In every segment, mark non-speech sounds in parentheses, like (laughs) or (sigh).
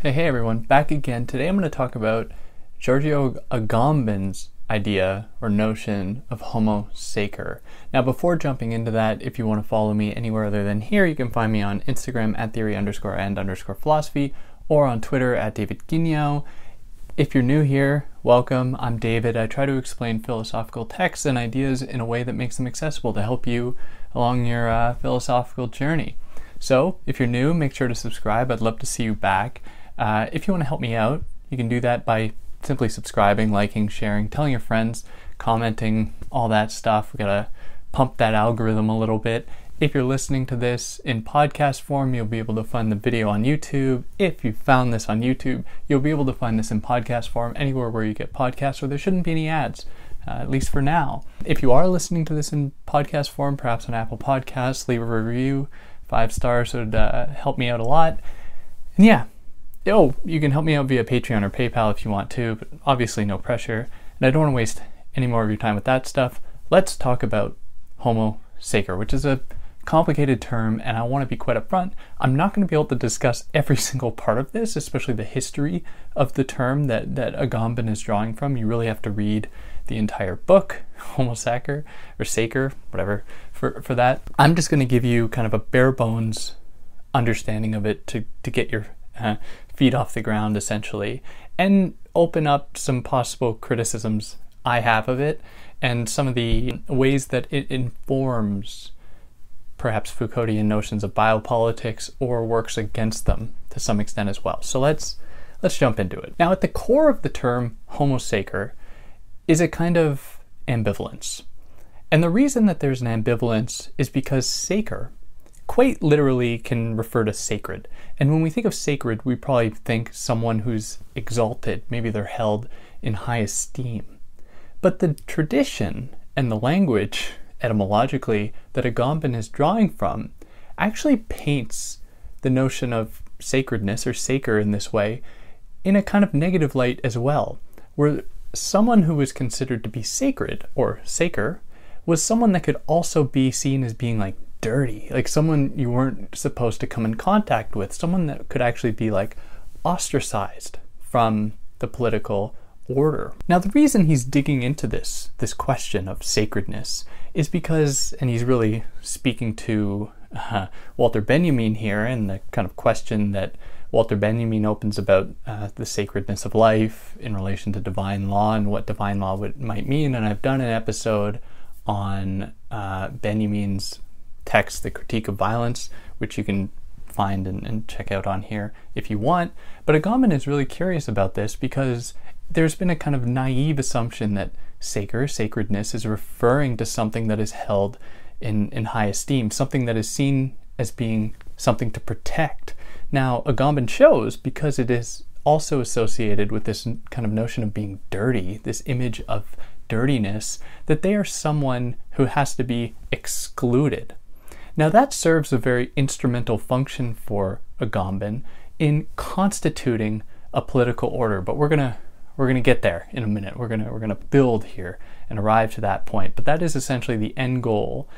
Hey, hey everyone, back again. Today I'm going to talk about Giorgio Agamben's idea or notion of Homo sacer. Now, before jumping into that, if you want to follow me anywhere other than here, you can find me on Instagram at theory underscore and underscore philosophy or on Twitter at David Guignion. If you're new here, welcome. I'm David. I try to explain philosophical texts and ideas in a way that makes them accessible to help you along your uh, philosophical journey. So, if you're new, make sure to subscribe. I'd love to see you back. Uh, if you want to help me out, you can do that by simply subscribing, liking, sharing, telling your friends, commenting, all that stuff. We gotta pump that algorithm a little bit. If you're listening to this in podcast form, you'll be able to find the video on YouTube. If you found this on YouTube, you'll be able to find this in podcast form anywhere where you get podcasts, where there shouldn't be any ads, uh, at least for now. If you are listening to this in podcast form, perhaps on Apple Podcasts, leave a review. Five stars would uh, help me out a lot. And yeah, oh, you can help me out via Patreon or PayPal if you want to, but obviously no pressure. And I don't want to waste any more of your time with that stuff. Let's talk about Homo sacer, which is a complicated term, and I want to be quite upfront. I'm not going to be able to discuss every (laughs) single part of this, especially the history of the term that, that Agamben is drawing from. You really have to read the entire book, (laughs) Homo sacer, or sacer, whatever, for, for that. I'm just going to give you kind of a bare bones understanding of it to, to get your uh, feet off the ground essentially and open up some possible criticisms I have of it and some of the ways that it informs perhaps Foucauldian notions of biopolitics or works against them to some extent as well. So let's let's jump into it. Now at the core of the term homo sacer is a kind of ambivalence. And the reason that there's an ambivalence is because sacer quite literally can refer to sacred. And when we think of sacred, we probably think someone who's exalted, maybe they're held in high esteem. But the tradition and the language, etymologically, that Agamben is drawing from actually paints the notion of sacredness or sacer in this way in a kind of negative light as well, where someone who was considered to be sacred or sacer was someone that could also be seen as being like dirty, like someone you weren't supposed to come in contact with, someone that could actually be like ostracized from the political order. Now, the reason he's digging into this, this question of sacredness, is because, and he's really speaking to uh, Walter Benjamin here, and the kind of question that Walter Benjamin opens about uh, the sacredness of life in relation to divine law and what divine law would, might mean. And I've done an episode on uh, Benjamin's text, The Critique of Violence, which you can find and, and check out on here if you want. But Agamben is really curious about this because there's been a kind of naive assumption that sacer, sacredness, is referring to something that is held in, in high esteem, something that is seen as being something to protect. Now, Agamben shows because it is also associated with this kind of notion of being dirty, this image of dirtiness, that they are someone who has to be excluded. Now that serves a very instrumental function for Agamben in constituting a political order, but we're gonna we're gonna get there in a minute. We're gonna we're gonna build here and arrive to that point. But that is essentially the end goal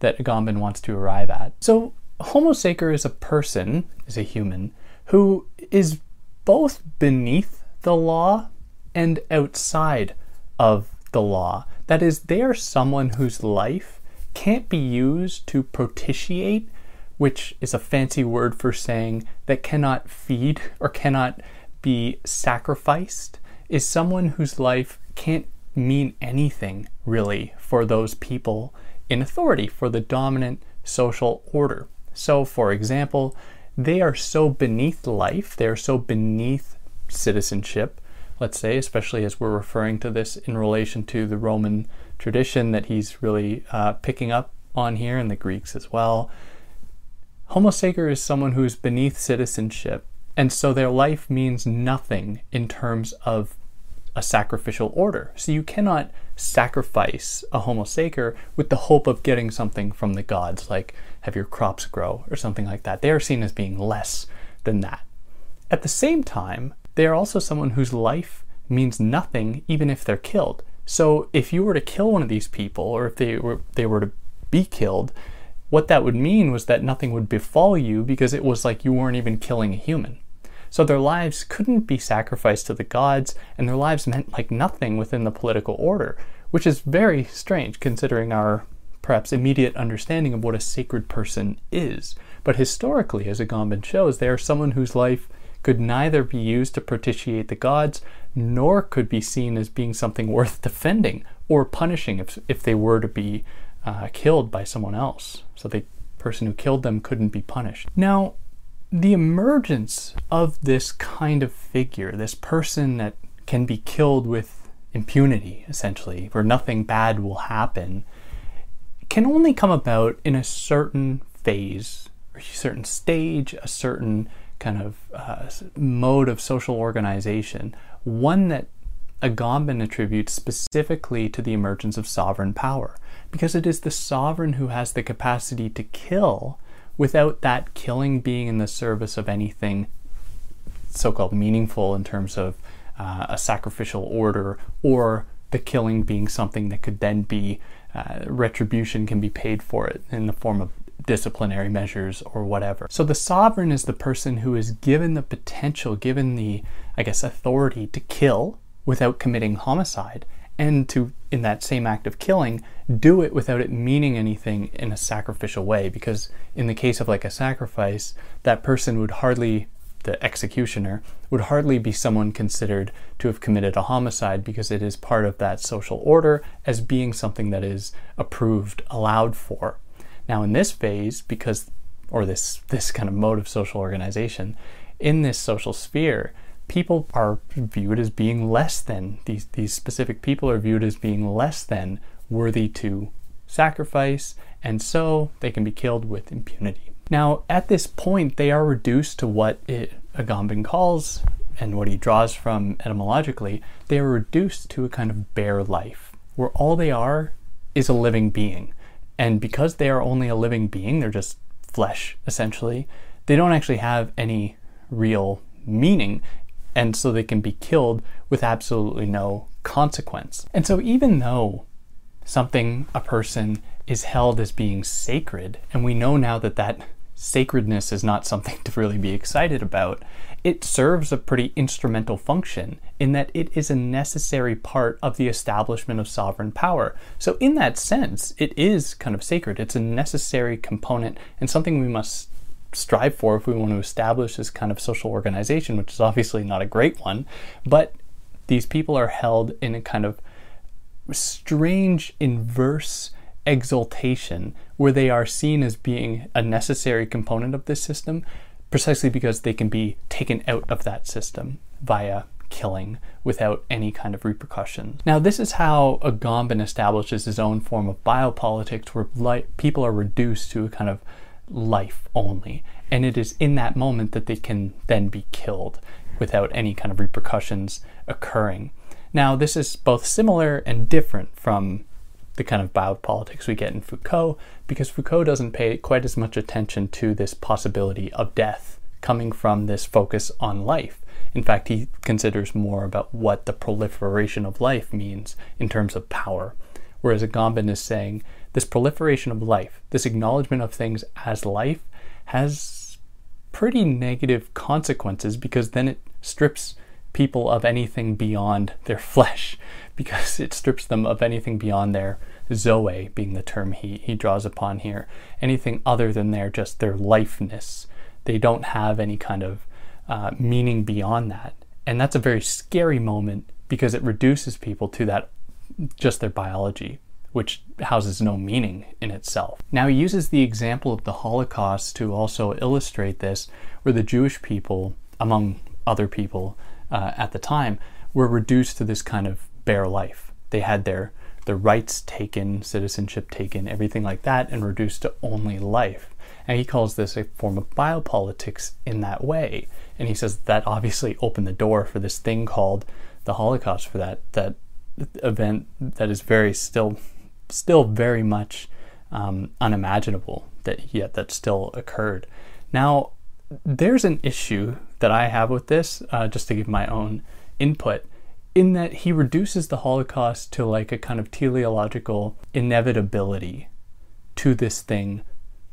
that Agamben wants to arrive at. So Homo sacer is a person, is a human, who is both beneath the law and outside of the law. That is, they are someone whose life can't be used to propitiate, which is a fancy word for saying that cannot feed or cannot be sacrificed, is someone whose life can't mean anything really for those people in authority, for the dominant social order. So, for example, they are so beneath life, they are so beneath citizenship, let's say, especially as we're referring to this in relation to the Roman tradition that he's really uh, picking up on here, and the Greeks as well. Homo sacer is someone who is beneath citizenship, and so their life means nothing in terms of a sacrificial order. So you cannot sacrifice a Homo sacer with the hope of getting something from the gods, like have your crops grow or something like that. They are seen as being less than that. At the same time, they are also someone whose life means nothing even if they're killed. So if you were to kill one of these people, or if they were they were to be killed, what that would mean was that nothing would befall you because it was like you weren't even killing a human. So their lives couldn't be sacrificed to the gods, and their lives meant like nothing within the political order, which is very strange considering our perhaps immediate understanding of what a sacred person is. But historically, as Agamben shows, they are someone whose life could neither be used to propitiate the gods nor could be seen as being something worth defending or punishing if, if they were to be uh, killed by someone else. So the person who killed them couldn't be punished. Now, the emergence of this kind of figure, this person that can be killed with impunity, essentially, where nothing bad will happen, can only come about in a certain phase, a certain stage, a certain kind of uh, mode of social organization, one that Agamben attributes specifically to the emergence of sovereign power, because it is the sovereign who has the capacity to kill without that killing being in the service of anything so called meaningful in terms of uh, a sacrificial order or the killing being something that could then be uh, retribution can be paid for it in the form of disciplinary measures or whatever. So the sovereign is the person who is given the potential, given the, I guess, authority to kill without committing homicide and to, in that same act of killing, do it without it meaning anything in a sacrificial way. Because in the case of like a sacrifice, that person would hardly, the executioner, would hardly be someone considered to have committed a homicide because it is part of that social order as being something that is approved, allowed for. Now, in this phase, because, or this, this kind of mode of social organization, in this social sphere, people are viewed as being less than these these specific people are viewed as being less than worthy to sacrifice and so they can be killed with impunity. Now at this point they are reduced to what it, agamben calls and what he draws from etymologically they are reduced to a kind of bare life where all they are is a living being and because they are only a living being they're just flesh essentially they don't actually have any real meaning and so they can be killed with absolutely no consequence. And so, even though something, a person, is held as being sacred, and we know now that that sacredness is not something (laughs) to really be excited about, it serves a pretty instrumental function in that it is a necessary part of the establishment of sovereign power. So, in that sense, it is kind of sacred. It's a necessary component and something we must strive for if we want to establish this kind of social organization, which is obviously not a great one. But these people are held in a kind of strange inverse exaltation where they are seen as being a necessary component of this system precisely because they can be taken out of that system via killing without any kind of repercussions. Now, this is how Agamben establishes his own form of biopolitics where people are reduced to a kind of life only. And it is in that moment that they can then be killed without any kind of repercussions occurring. Now, this is both similar and different from the kind of biopolitics we get in Foucault, because Foucault doesn't pay quite as much attention to this possibility of death coming from this focus on life. In fact, he considers more about what the proliferation of life means in terms of power. Whereas Agamben is saying this proliferation of life, this acknowledgement of things as life, has pretty negative consequences because then it strips people of anything beyond their flesh, (laughs) because it strips them of anything beyond their zoe, being the term he, he draws upon here, anything other than their just their lifeness. They don't have any kind of uh, meaning beyond that. And that's a very scary moment because it reduces people to that just their biology which houses no meaning in itself. Now, he uses the example of the Holocaust to also illustrate this, where the Jewish people, among other people uh, at the time, were reduced to this kind of bare life. They had their their rights taken, citizenship taken, everything like that, and reduced to only life. And he calls this a form of biopolitics in that way. And he says that obviously opened the door for this thing called the Holocaust, for that that event that is very still still very much um, unimaginable that yet that still occurred. Now, there's an issue that I have with this, uh, just to give my own input, in that he reduces the Holocaust to like a kind of teleological inevitability to this thing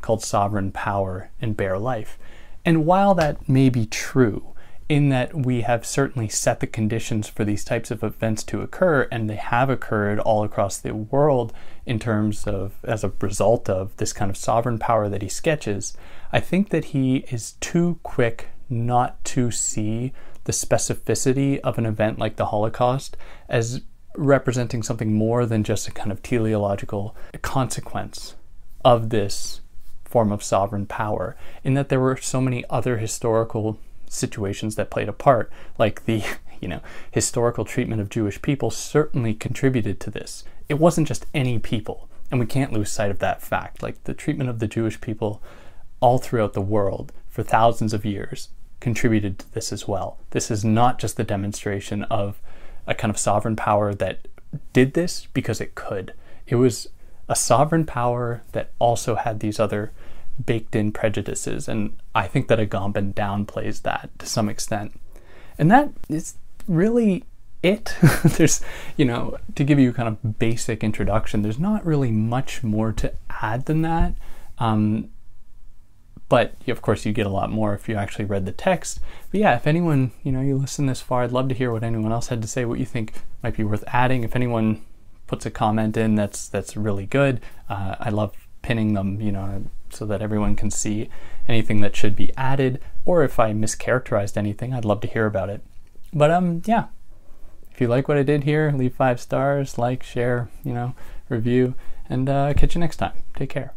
called sovereign power and bare life. And while that may be true, in that we have certainly set the conditions for these types of events to occur, and they have occurred all across the world in terms of as a result of this kind of sovereign power that he sketches. I think that he is too quick not to see the specificity of an event like the Holocaust as representing something more than just a kind of teleological consequence of this form of sovereign power, in that there were so many other historical situations that played a part, like the (laughs) you know historical treatment of Jewish people certainly contributed to this. It wasn't just any people, and we can't lose sight of that fact. Like the treatment of the Jewish people all throughout the world for thousands of years contributed to this as well. This is not just the demonstration of a kind of sovereign power that did this because it could. It was a sovereign power that also had these other baked in prejudices. And I think that Agamben downplays that to some extent. And that is really it. (laughs) there's, you know, to give you kind of basic introduction, there's not really much more to add than that. Um, but of course, you get a lot more if you actually read the text. But yeah, if anyone, you know, you listen this far, I'd love to hear what anyone else had to say, what you think might be worth adding. If anyone puts a comment in that's that's really good, uh, I love pinning them, you know, so that everyone can see anything that should be added. Or if I mischaracterized anything, I'd love to hear about it. But um, yeah, if you like what I did here, leave five stars, like, share, you know, review, and uh, catch you next time. Take care.